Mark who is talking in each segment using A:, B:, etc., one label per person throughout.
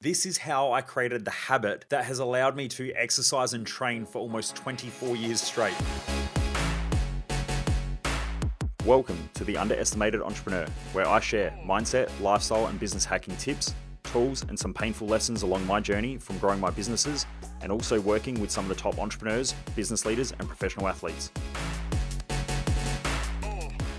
A: This is how I created the habit that has allowed me to exercise and train for almost 24 years straight. Welcome to the Underestimated Entrepreneur, where I share mindset, lifestyle, and business hacking tips, tools, and some painful lessons along my journey from growing my businesses and also working with some of the top entrepreneurs, business leaders, and professional athletes.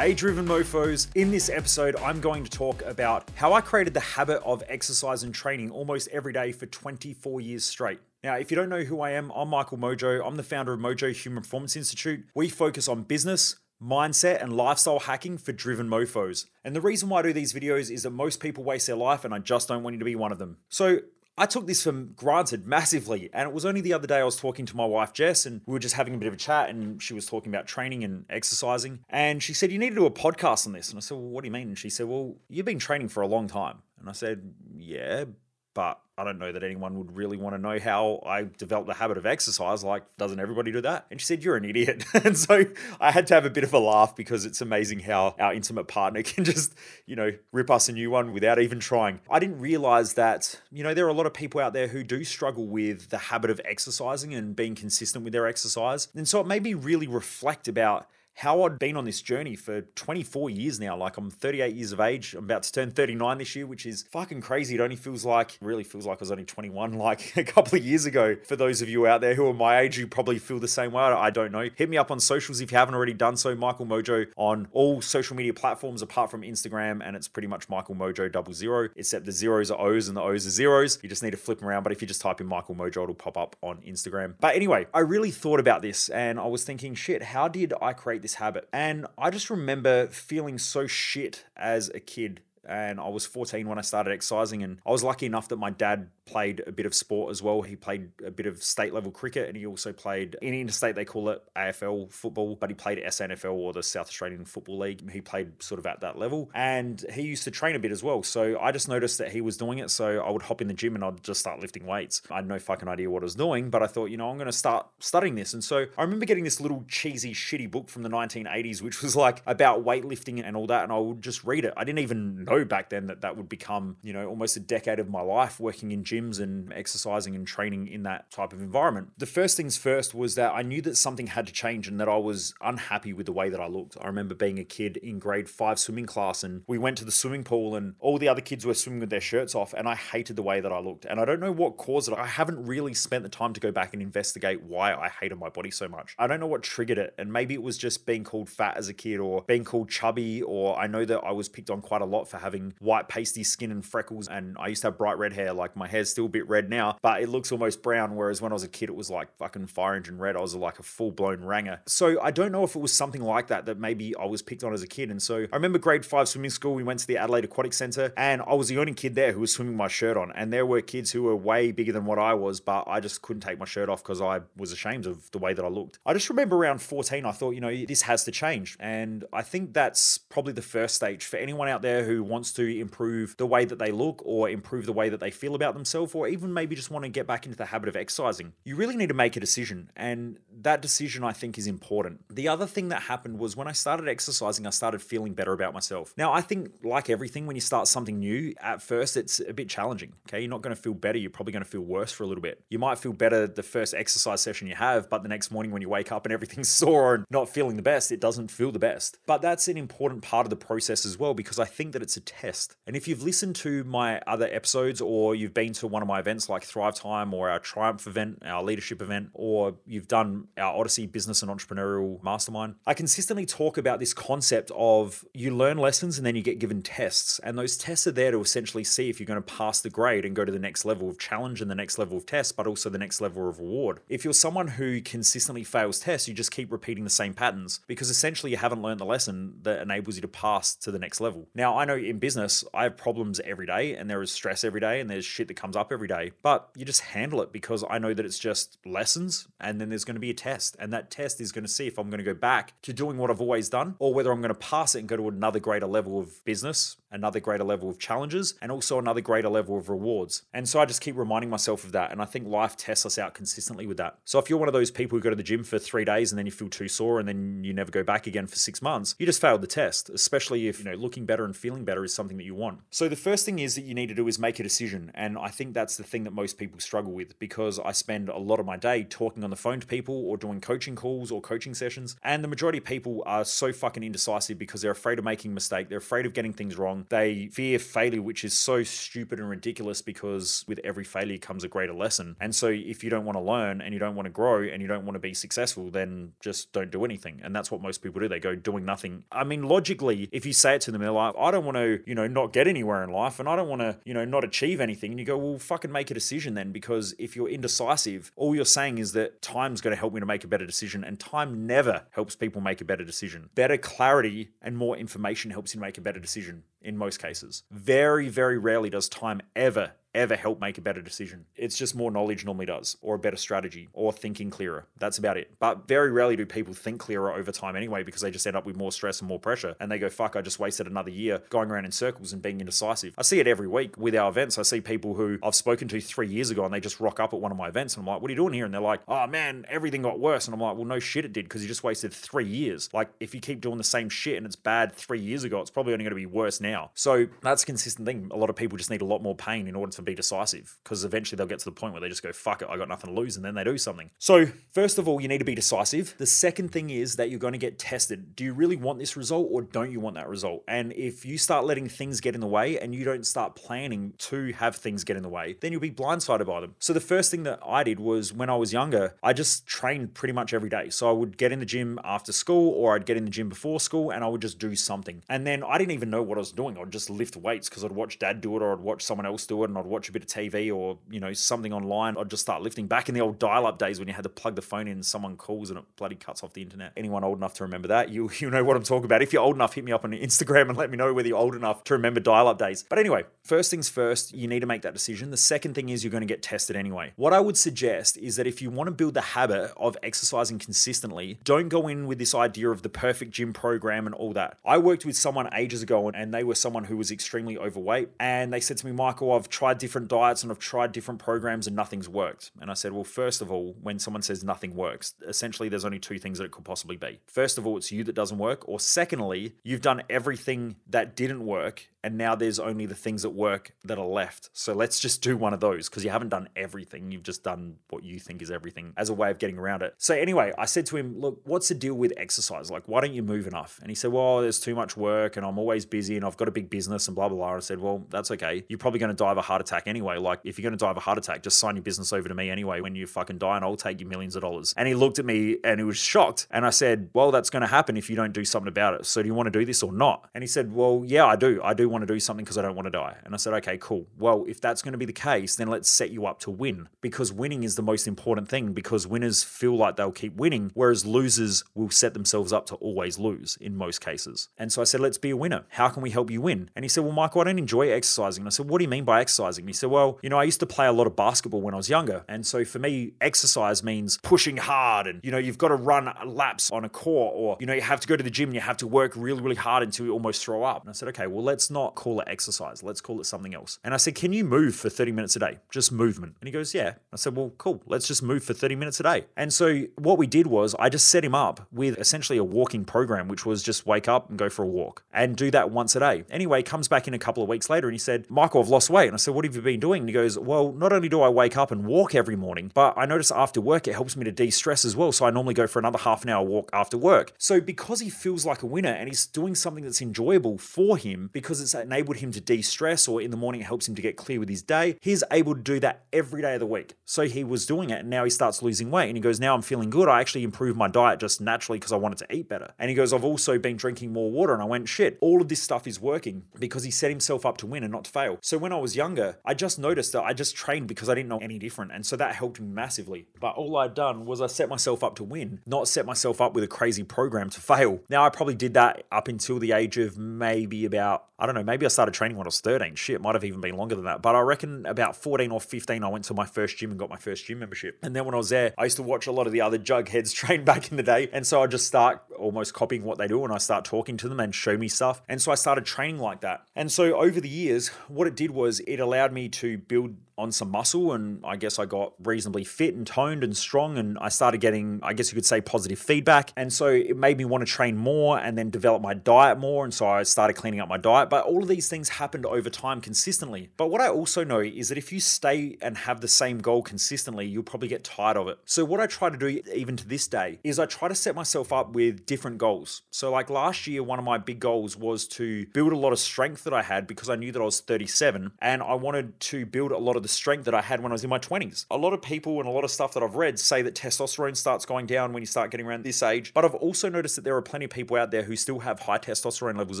A: Hey, driven mofos. In this episode, I'm going to talk about how I created the habit of exercise and training almost every day for 24 years straight. Now, if you don't know who I am, I'm Michael Mojo. I'm the founder of Mojo Human Performance Institute. We focus on business, mindset, and lifestyle hacking for driven mofos. And the reason why I do these videos is that most people waste their life, and I just don't want you to be one of them. So, I took this for granted massively. And it was only the other day I was talking to my wife, Jess, and we were just having a bit of a chat. And she was talking about training and exercising. And she said, You need to do a podcast on this. And I said, Well, what do you mean? And she said, Well, you've been training for a long time. And I said, Yeah, but I don't know that anyone would really want to know how I developed the habit of exercise. Like, doesn't everybody do that? And she said, You're an idiot. and so I had to have a bit of a laugh because it's amazing how our intimate partner can just, you know, rip us a new one without even trying. I didn't realize that, you know, there are a lot of people out there who do struggle with the habit of exercising and being consistent with their exercise. And so it made me really reflect about how I'd been on this journey for 24 years now. Like I'm 38 years of age. I'm about to turn 39 this year, which is fucking crazy. It only feels like, really feels like I was only 21 like a couple of years ago. For those of you out there who are my age, you probably feel the same way. I don't know. Hit me up on socials if you haven't already done so. Michael Mojo on all social media platforms apart from Instagram, and it's pretty much Michael Mojo double zero, except the zeros are O's and the O's are zeros. You just need to flip them around. But if you just type in Michael Mojo, it'll pop up on Instagram. But anyway, I really thought about this and I was thinking, shit, how did I create this habit? And I just remember feeling so shit as a kid and I was 14 when I started exercising. And I was lucky enough that my dad played a bit of sport as well. He played a bit of state level cricket and he also played in interstate, they call it AFL football, but he played SANFL or the South Australian Football League. He played sort of at that level and he used to train a bit as well. So I just noticed that he was doing it. So I would hop in the gym and I'd just start lifting weights. I had no fucking idea what I was doing, but I thought, you know, I'm going to start studying this. And so I remember getting this little cheesy, shitty book from the 1980s, which was like about weightlifting and all that. And I would just read it. I didn't even know back then that that would become, you know, almost a decade of my life working in gyms and exercising and training in that type of environment. The first things first was that I knew that something had to change and that I was unhappy with the way that I looked. I remember being a kid in grade five swimming class and we went to the swimming pool and all the other kids were swimming with their shirts off and I hated the way that I looked. And I don't know what caused it. I haven't really spent the time to go back and investigate why I hated my body so much. I don't know what triggered it. And maybe it was just being called fat as a kid or being called chubby, or I know that I was picked on quite a lot for having white pasty skin and freckles. And I used to have bright red hair. Like my hair's still a bit red now, but it looks almost brown. Whereas when I was a kid, it was like fucking fire engine red. I was like a full blown ranger. So I don't know if it was something like that that maybe I was picked on as a kid. And so I remember grade five swimming school, we went to the Adelaide Aquatic Centre, and I was the only kid there who was swimming my shirt on. And there were kids who were way bigger than what I was, but I just couldn't take my shirt off because I was ashamed of the way that I looked. I just remember around 14, I thought, you know, this has to change. And I think that's probably the first stage for anyone out there who wants to improve the way that they look or improve the way that they feel about themselves, or even maybe just want to get back into the habit of exercising. You really need to make a decision. And that decision, I think, is important. The other thing that happened was when I started exercising, I started feeling better about myself. Now, I think, like everything, when you start something new, at first it's a bit challenging. Okay. You're not going to feel better. You're probably going to feel worse for a little bit. You might feel better the first exercise session you have, but the next morning when you wake up and everything's sore and not feeling the best, it doesn't feel the best. But that's an important part of the process as well, because I think that it's a test. And if you've listened to my other episodes or you've been to one of my events like Thrive Time or our Triumph event, our leadership event, or you've done our Odyssey Business and Entrepreneurial Mastermind, I consistently talk about this concept of you learn lessons and then you get given tests. And those tests are there to essentially see if you're going to pass the grade and go to the next level of challenge and the next level of test, but also the next level of reward. If you're someone who consistently fails tests, you just keep repeating the same patterns because essentially you haven't learned the lesson that enables you to pass to the next level. Now, I know in business, I have problems every day and there is stress every day and there's shit that comes up every day, but you just handle it because I know that it's just lessons and then there's going to be a test. And that test is going to see if I'm going to go back to doing what I've always done or whether I'm going to pass it and go to another greater level of business another greater level of challenges, and also another greater level of rewards. And so I just keep reminding myself of that. And I think life tests us out consistently with that. So if you're one of those people who go to the gym for three days and then you feel too sore and then you never go back again for six months, you just failed the test, especially if, you know, looking better and feeling better is something that you want. So the first thing is that you need to do is make a decision. And I think that's the thing that most people struggle with because I spend a lot of my day talking on the phone to people or doing coaching calls or coaching sessions. And the majority of people are so fucking indecisive because they're afraid of making a mistake. They're afraid of getting things wrong. Um, they fear failure, which is so stupid and ridiculous because with every failure comes a greater lesson. And so if you don't want to learn and you don't want to grow and you don't want to be successful, then just don't do anything. And that's what most people do. They go doing nothing. I mean, logically, if you say it to them, they're like, I don't want to, you know, not get anywhere in life and I don't want to, you know, not achieve anything. And you go, well, fucking make a decision then because if you're indecisive, all you're saying is that time's going to help me to make a better decision and time never helps people make a better decision. Better clarity and more information helps you make a better decision in most cases. Very, very rarely does time ever, ever help make a better decision. It's just more knowledge normally does, or a better strategy, or thinking clearer. That's about it. But very rarely do people think clearer over time anyway, because they just end up with more stress and more pressure. And they go, fuck, I just wasted another year going around in circles and being indecisive. I see it every week with our events. I see people who I've spoken to three years ago and they just rock up at one of my events. And I'm like, what are you doing here? And they're like, oh man, everything got worse. And I'm like, well, no shit, it did, because you just wasted three years. Like, if you keep doing the same shit and it's bad three years ago, it's probably only going to be worse now. So that's a consistent thing. A lot of people just need a lot more pain in order to be decisive because eventually they'll get to the point where they just go, fuck it, I got nothing to lose. And then they do something. So, first of all, you need to be decisive. The second thing is that you're going to get tested. Do you really want this result or don't you want that result? And if you start letting things get in the way and you don't start planning to have things get in the way, then you'll be blindsided by them. So, the first thing that I did was when I was younger, I just trained pretty much every day. So, I would get in the gym after school or I'd get in the gym before school and I would just do something. And then I didn't even know what I was doing. I would just lift weights because I'd watch dad do it or I'd watch someone else do it and I'd watch a bit of TV or, you know, something online. I'd just start lifting. Back in the old dial up days when you had to plug the phone in and someone calls and it bloody cuts off the internet. Anyone old enough to remember that, you, you know what I'm talking about. If you're old enough, hit me up on Instagram and let me know whether you're old enough to remember dial up days. But anyway, first things first, you need to make that decision. The second thing is you're going to get tested anyway. What I would suggest is that if you want to build the habit of exercising consistently, don't go in with this idea of the perfect gym program and all that. I worked with someone ages ago and they were someone who was extremely overweight. And they said to me, Michael, I've tried different diets and I've tried different programs and nothing's worked. And I said, well, first of all, when someone says nothing works, essentially there's only two things that it could possibly be. First of all, it's you that doesn't work. Or secondly, you've done everything that didn't work and now there's only the things that work that are left. So let's just do one of those because you haven't done everything. You've just done what you think is everything as a way of getting around it. So anyway, I said to him, look, what's the deal with exercise? Like, why don't you move enough? And he said, well, there's too much work and I'm always busy and I've got a big business and blah, blah, blah. I said, well, that's okay. You're probably going to die of a heart attack anyway. Like, if you're going to die of a heart attack, just sign your business over to me anyway when you fucking die and I'll take you millions of dollars. And he looked at me and he was shocked. And I said, well, that's going to happen if you don't do something about it. So do you want to do this or not? And he said, well, yeah, I do. I do want to do something because I don't want to die. And I said, okay, cool. Well, if that's going to be the case, then let's set you up to win because winning is the most important thing because winners feel like they'll keep winning, whereas losers will set themselves up to always lose in most cases. And so I said, let's be a winner. How can we help you win? And he said, well, Michael, I don't enjoy exercising. And I said, what do you mean by exercising? And he said, well, you know, I used to play a lot of basketball when I was younger. And so for me, exercise means pushing hard and, you know, you've got to run laps on a court or, you know, you have to go to the gym and you have to work really, really hard until you almost throw up. And I said, okay, well, let's not call it exercise. Let's call it something else. And I said, can you move for 30 minutes a day? Just movement. And he goes, yeah. I said, well, cool. Let's just move for 30 minutes a day. And so what we did was I just set him up with essentially a walking program, which was just wake up and go for a walk and do that once a day. Anyway, comes back in a couple of weeks later and he said, Michael, I've lost weight. And I said, what have you been doing? And he goes, well, not only do I wake up and walk every morning, but I notice after work, it helps me to de-stress as well. So I normally go for another half an hour walk after work. So because he feels like a winner and he's doing something that's enjoyable for him because it's enabled him to de-stress or in the morning it helps him to get clear with his day, he's able to do that every day of the week. So he was doing it and now he starts losing weight and he goes, now I'm feeling good. I actually improved my diet just naturally because I wanted to eat better. And he goes, I've also been drinking more water. And I went, shit, all of this stuff is working because he set himself up to win and not to fail. So when I was younger, I just noticed that I just trained because I didn't know any different. And so that helped me massively. But all I'd done was I set myself up to win, not set myself up with a crazy program to fail. Now, I probably did that up until the age of maybe about, I don't know, maybe I started training when I was 13. Shit, might have even been longer than that. But I reckon about 14 or 15, I went to my first gym and got my first gym membership. And then when I was there, I used to watch a lot of the other jugheads train back in the day. And so I just start almost copying what they do and I start talking to them and show me stuff. And so I started training like that. And so over the years, what it did was it allowed me to build on some muscle and I guess I got reasonably fit and toned and strong and I started getting I guess you could say positive feedback. And so it made me want to train more and then develop my diet more and so I started cleaning up my diet. But all of these things happened over time consistently. But what I also know is that if you stay and have the same goal consistently you'll probably get tired of it. So what I try to do even to this day is I try to set myself up with different goals. So like last year one of my big goals was to build a lot of strength that I had because I knew that I was 37 and I wanted to build a lot of the strength that I had when I was in my 20s. A lot of people and a lot of stuff that I've read say that testosterone starts going down when you start getting around this age, but I've also noticed that there are plenty of people out there who still have high testosterone levels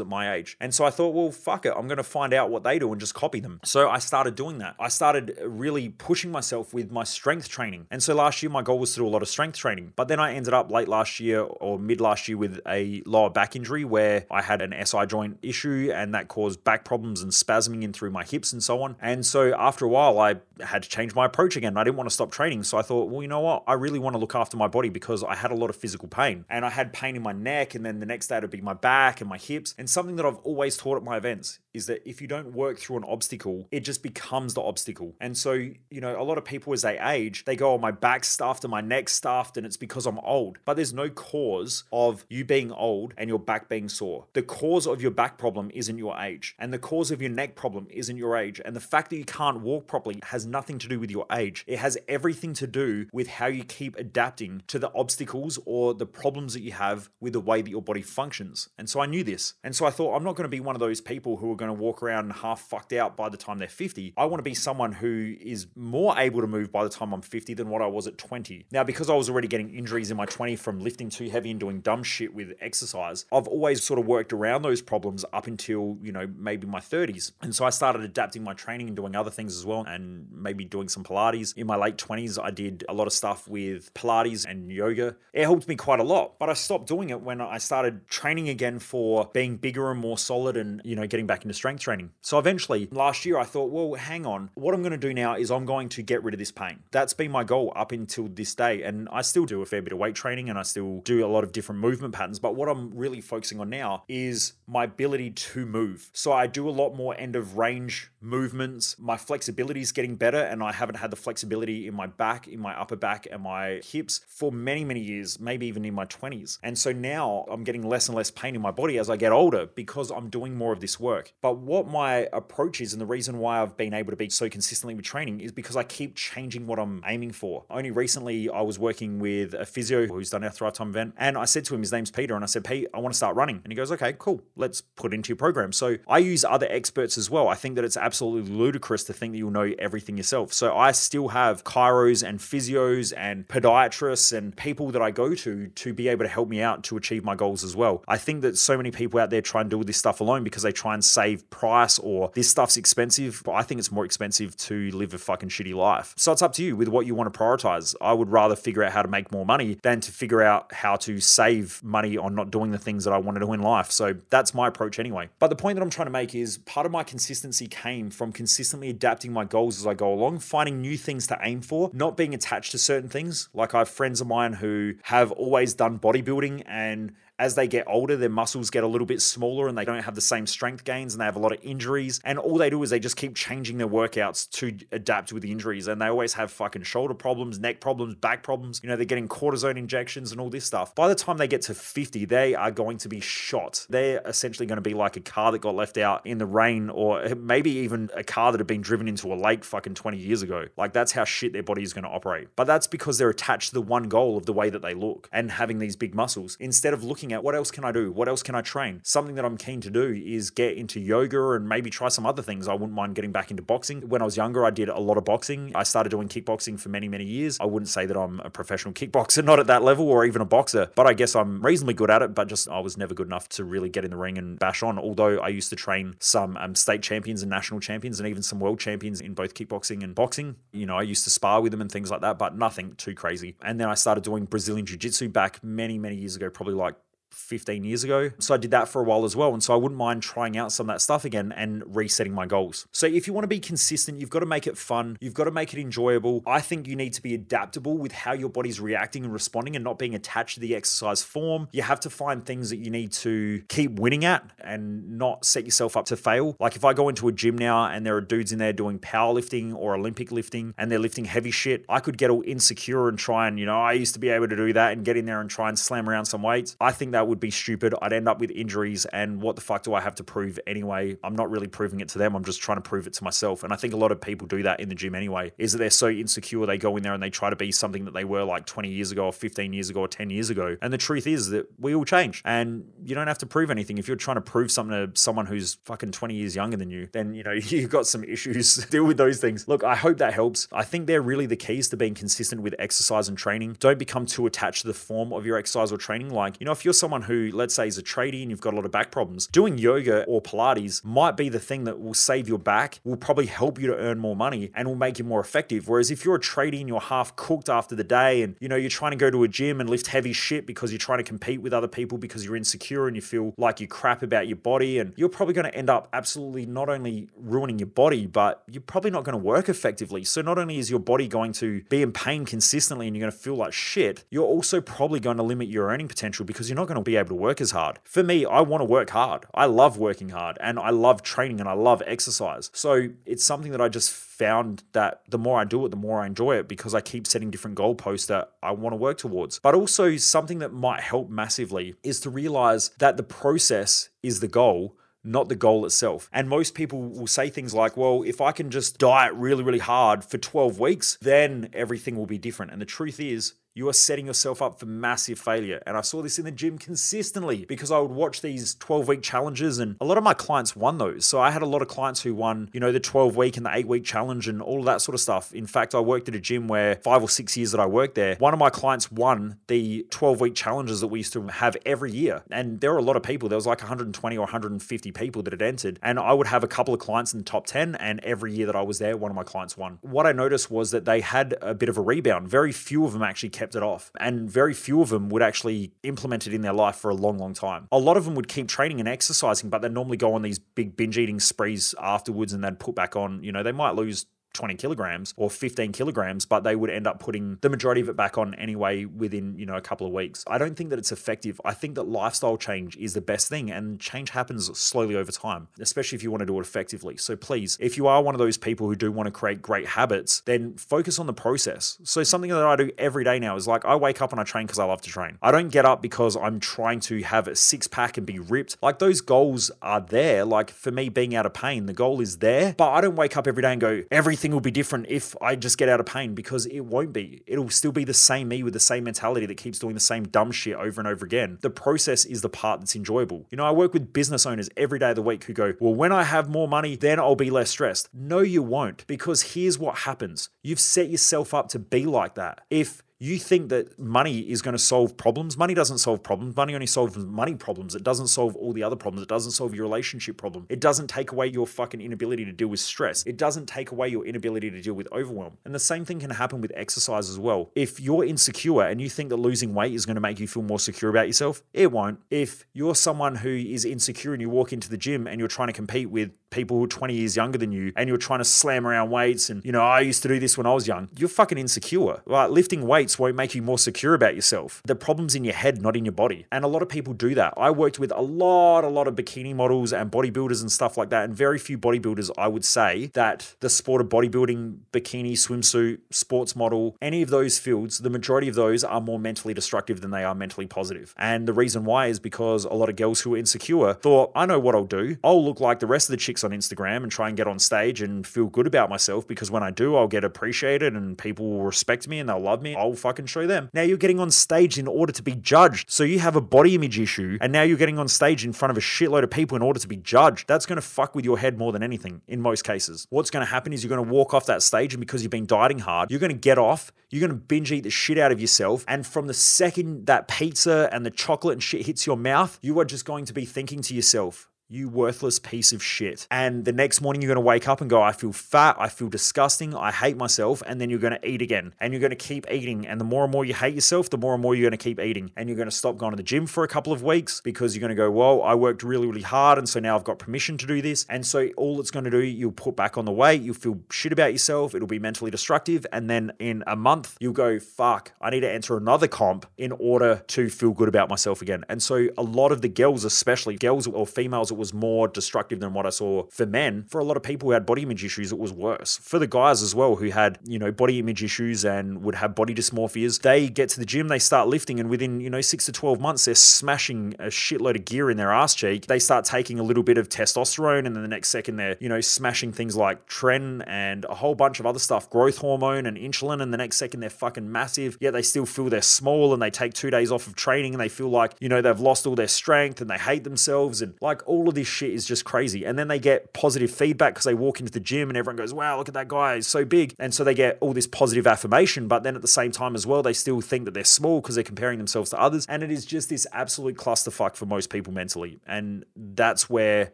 A: at my age. And so I thought, well, fuck it, I'm going to find out what they do and just copy them. So I started doing that. I started really pushing myself with my strength training. And so last year, my goal was to do a lot of strength training. But then I ended up late last year or mid last year with a lower back injury where I had an SI joint issue and that caused back problems and spasming in through my hips and so on. And so after a while, I had to change my approach again. I didn't want to stop training. So I thought, well, you know what? I really want to look after my body because I had a lot of physical pain and I had pain in my neck. And then the next day it'd be my back and my hips. And something that I've always taught at my events is that if you don't work through an obstacle, it just becomes the obstacle. And so, you know, a lot of people as they age, they go, oh, my back's stuffed and my neck's stuffed and it's because I'm old. But there's no cause of you being old and your back being sore. The cause of your back problem isn't your age. And the cause of your neck problem isn't your age. And the fact that you can't walk properly has nothing to do with your age. It has everything to do with how you keep adapting to the obstacles or the problems that you have with the way that your body functions. And so I knew this. And so I thought, I'm not going to be one of those people who are going to walk around half fucked out by the time they're 50. I want to be someone who is more able to move by the time I'm 50 than what I was at 20. Now, because I was already getting injuries in my 20 from lifting too heavy and doing dumb shit with exercise, I've always sort of worked around those problems up until, you know, maybe my 30s. And so I started adapting my training and doing other things as well and maybe doing some Pilates. In my late 20s, I did a lot of stuff with Pilates and yoga. It helped me quite a lot, but I stopped doing it when I started training again for being bigger and more solid and, you know, getting back into strength training. So eventually, last year, I thought, well, hang on. What I'm going to do now is I'm going to get rid of this pain. That's been my goal up until this day. And I still do a fair bit of weight training and I still do a lot of different movement patterns. But what I'm really focusing on now is my ability to move. So I do a lot more end of range movements. My flexibility is getting better and I haven't had the flexibility in my back, in my upper back, and my hips for many, many years, maybe even in my 20s. And so now I'm getting less and less pain in my body as I get older because I'm doing more of this work. But what my approach is and the reason why I've been able to be so consistently with training is because I keep changing what I'm aiming for. Only recently, I was working with a physio who's done our Thrive Time event, and I said to him, his name's Peter, and I said, Pete, I want to start running. And he goes, okay, cool, let's put into your program. So I use other experts as well. I think that it's absolutely ludicrous to think that you'll know everything yourself. So I still have chiros and physios and podiatrists and people that I go to to be able to help me out to achieve my goals as well. I think that so many people out there try and do all this stuff alone because they try and price or this stuff's expensive. But I think it's more expensive to live a fucking shitty life. So it's up to you with what you want to prioritize. I would rather figure out how to make more money than to figure out how to save money on not doing the things that I want to do in life. So that's my approach anyway. But the point that I'm trying to make is part of my consistency came from consistently adapting my goals as I go along, finding new things to aim for, not being attached to certain things. Like I have friends of mine who have always done bodybuilding and as they get older, their muscles get a little bit smaller and they don't have the same strength gains and they have a lot of injuries. And all they do is they just keep changing their workouts to adapt with the injuries. And they always have fucking shoulder problems, neck problems, back problems. You know, they're getting cortisone injections and all this stuff. By the time they get to 50, they are going to be shot. They're essentially going to be like a car that got left out in the rain or maybe even a car that had been driven into a lake fucking 20 years ago. Like that's how shit their body is going to operate. But that's because they're attached to the one goal of the way that they look and having these big muscles instead of looking looking at what else can I do? What else can I train? Something that I'm keen to do is get into yoga and maybe try some other things. I wouldn't mind getting back into boxing. When I was younger, I did a lot of boxing. I started doing kickboxing for many, many years. I wouldn't say that I'm a professional kickboxer, not at that level or even a boxer, but I guess I'm reasonably good at it, but just I was never good enough to really get in the ring and bash on. Although I used to train some um, state champions and national champions and even some world champions in both kickboxing and boxing. You know, I used to spar with them and things like that, but nothing too crazy. And then I started doing Brazilian Jiu Jitsu back many, many years ago, probably like 15 years ago. So I did that for a while as well. And so I wouldn't mind trying out some of that stuff again and resetting my goals. So if you want to be consistent, you've got to make it fun. You've got to make it enjoyable. I think you need to be adaptable with how your body's reacting and responding and not being attached to the exercise form. You have to find things that you need to keep winning at and not set yourself up to fail. Like if I go into a gym now and there are dudes in there doing powerlifting or Olympic lifting and they're lifting heavy shit, I could get all insecure and try and, you know, I used to be able to do that and get in there and try and slam around some weights. I think that would be stupid. I'd end up with injuries, and what the fuck do I have to prove anyway? I'm not really proving it to them. I'm just trying to prove it to myself. And I think a lot of people do that in the gym anyway, is that they're so insecure, they go in there and they try to be something that they were like 20 years ago, or 15 years ago, or 10 years ago. And the truth is that we all change, and you don't have to prove anything. If you're trying to prove something to someone who's fucking 20 years younger than you, then, you know, you've got some issues. Deal with those things. Look, I hope that helps. I think they're really the keys to being consistent with exercise and training. Don't become too attached to the form of your exercise or training. Like, you know, if you're someone who, let's say, is a tradie and you've got a lot of back problems, doing yoga or Pilates might be the thing that will save your back, will probably help you to earn more money and will make you more effective. Whereas if you're a tradie and you're half cooked after the day and, you know, you're trying to go to a gym and lift heavy shit because you're trying to compete with other people because you're insecure and you feel like you crap about your body, and you're probably going to end up absolutely not only ruining your body, but you're probably not going to work effectively. So not only is your body going to be in pain consistently and you're going to feel like shit, you're also probably going to limit your earning potential because you're not going to be able to work as hard. For me, I want to work hard. I love working hard and I love training and I love exercise. So it's something that I just found that the more I do it, the more I enjoy it because I keep setting different goalposts that I want to work towards. But also, something that might help massively is to realize that the process is the goal not the goal itself. And most people will say things like, well, if I can just diet really, really hard for 12 weeks, then everything will be different. And the truth is, you are setting yourself up for massive failure. And I saw this in the gym consistently because I would watch these 12 week challenges and a lot of my clients won those. So I had a lot of clients who won, you know, the 12 week and the eight week challenge and all that sort of stuff. In fact, I worked at a gym where five or six years that I worked there, one of my clients won the 12 week challenges that we used to have every year. And there were a lot of people. There was like 120 or 150 people that had entered. And I would have a couple of clients in the top 10. And every year that I was there, one of my clients won. What I noticed was that they had a bit of a rebound. Very few of them actually kept it off. And very few of them would actually implement it in their life for a long, long time. A lot of them would keep training and exercising, but they'd normally go on these big binge eating sprees afterwards and they'd put back on, you know, they might lose 20 kilograms or 15 kilograms, but they would end up putting the majority of it back on anyway within, you know, a couple of weeks. I don't think that it's effective. I think that lifestyle change is the best thing and change happens slowly over time, especially if you want to do it effectively. So please, if you are one of those people who do want to create great habits, then focus on the process. So something that I do every day now is like I wake up and I train because I love to train. I don't get up because I'm trying to have a six pack and be ripped. Like those goals are there. Like for me being out of pain, the goal is there, but I don't wake up every day and go, everything everything will be different if I just get out of pain because it won't be. It'll still be the same me with the same mentality that keeps doing the same dumb shit over and over again. The process is the part that's enjoyable. You know, I work with business owners every day of the week who go, Well, when I have more money, then I'll be less stressed. No, you won't, because here's what happens you've set yourself up to be like that. If you think that money is going to solve problems. Money doesn't solve problems. Money only solves money problems. It doesn't solve all the other problems. It doesn't solve your relationship problem. It doesn't take away your fucking inability to deal with stress. It doesn't take away your inability to deal with overwhelm. And the same thing can happen with exercise as well. If you're insecure and you think that losing weight is going to make you feel more secure about yourself, it won't. If you're someone who is insecure and you walk into the gym and you're trying to compete with people who are 20 years younger than you and you're trying to slam around weights and, you know, I used to do this when I was young, you're fucking insecure. Like lifting weights won't make you more secure about yourself. The problem's in your head, not in your body. And a lot of people do that. I worked with a lot, a lot of bikini models and bodybuilders and stuff like that. And very few bodybuilders, I would say, that the sport of bodybuilding, bikini, swimsuit, sports model, any of those fields, the majority of those are more mentally destructive than they are mentally positive. And the reason why is because a lot of girls who are insecure thought, I know what I'll do. I'll look like the rest of the chicks on Instagram and try and get on stage and feel good about myself because when I do, I'll get appreciated and people will respect me and they'll love me. I'll fucking show them. Now you're getting on stage in order to be judged. So you have a body image issue and now you're getting on stage in front of a shitload of people in order to be judged. That's going to fuck with your head more than anything in most cases. What's going to happen is you're going to walk off that stage and because you've been dieting hard, you're going to get off, you're going to binge eat the shit out of yourself. And from the second that pizza and the chocolate and shit hits your mouth, you are just going to be thinking to yourself, you worthless piece of shit. And the next morning, you're going to wake up and go, I feel fat. I feel disgusting. I hate myself. And then you're going to eat again. And you're going to keep eating. And the more and more you hate yourself, the more and more you're going to keep eating. And you're going to stop going to the gym for a couple of weeks because you're going to go, Well, I worked really, really hard. And so now I've got permission to do this. And so all it's going to do, you'll put back on the weight. You'll feel shit about yourself. It'll be mentally destructive. And then in a month, you'll go, Fuck, I need to enter another comp in order to feel good about myself again. And so a lot of the girls, especially girls or females, was more destructive than what I saw for men. For a lot of people who had body image issues, it was worse. For the guys as well who had, you know, body image issues and would have body dysmorphias, they get to the gym, they start lifting, and within, you know, six to 12 months, they're smashing a shitload of gear in their ass cheek. They start taking a little bit of testosterone, and then the next second, they're, you know, smashing things like tren and a whole bunch of other stuff, growth hormone and insulin, and the next second, they're fucking massive. Yet they still feel they're small and they take two days off of training and they feel like, you know, they've lost all their strength and they hate themselves. And like all of this shit is just crazy. And then they get positive feedback because they walk into the gym and everyone goes, wow, look at that guy, he's so big. And so they get all this positive affirmation. But then at the same time as well, they still think that they're small because they're comparing themselves to others. And it is just this absolute clusterfuck for most people mentally. And that's where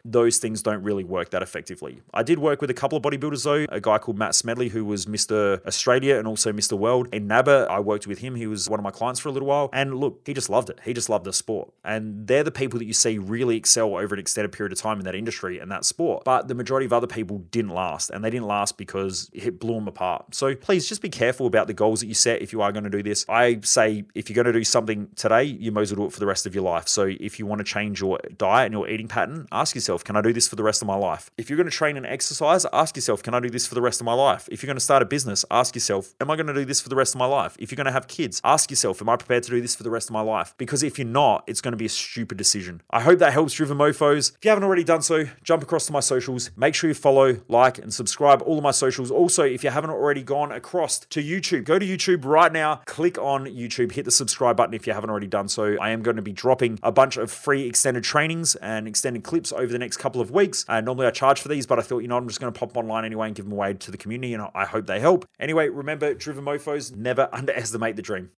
A: those things don't really work that effectively. I did work with a couple of bodybuilders though, a guy called Matt Smedley, who was Mr. Australia and also Mr. World. In NABBA, I worked with him. He was one of my clients for a little while. And look, he just loved it. He just loved the sport. And they're the people that you see really excel over an extended period of time in that industry and that sport. But the majority of other people didn't last, and they didn't last because it blew them apart. So please just be careful about the goals that you set if you are going to do this. I say if you're going to do something today, you may as well do it for the rest of your life. So if you want to change your diet and your eating pattern, ask yourself, can I do this for the rest of my life? If you're going to train and exercise, ask yourself, can I do this for the rest of my life? If you're going to start a business, ask yourself, am I going to do this for the rest of my life? If you're going to have kids, ask yourself, am I prepared to do this for the rest of my life? Because if you're not, it's going to be a stupid decision. I hope that helps Driven Mofos. If you haven't already done so, jump across to my socials. Make sure you follow, like, and subscribe all of my socials. Also, if you haven't already gone across to YouTube, go to YouTube right now, click on YouTube, hit the subscribe button if you haven't already done so. I am going to be dropping a bunch of free extended trainings and extended clips over the next couple of weeks. Uh, normally I charge for these, but I thought, you know, I'm just going to pop online anyway and give them away to the community, and I hope they help. Anyway, remember, Driven Mofos, never underestimate the dream.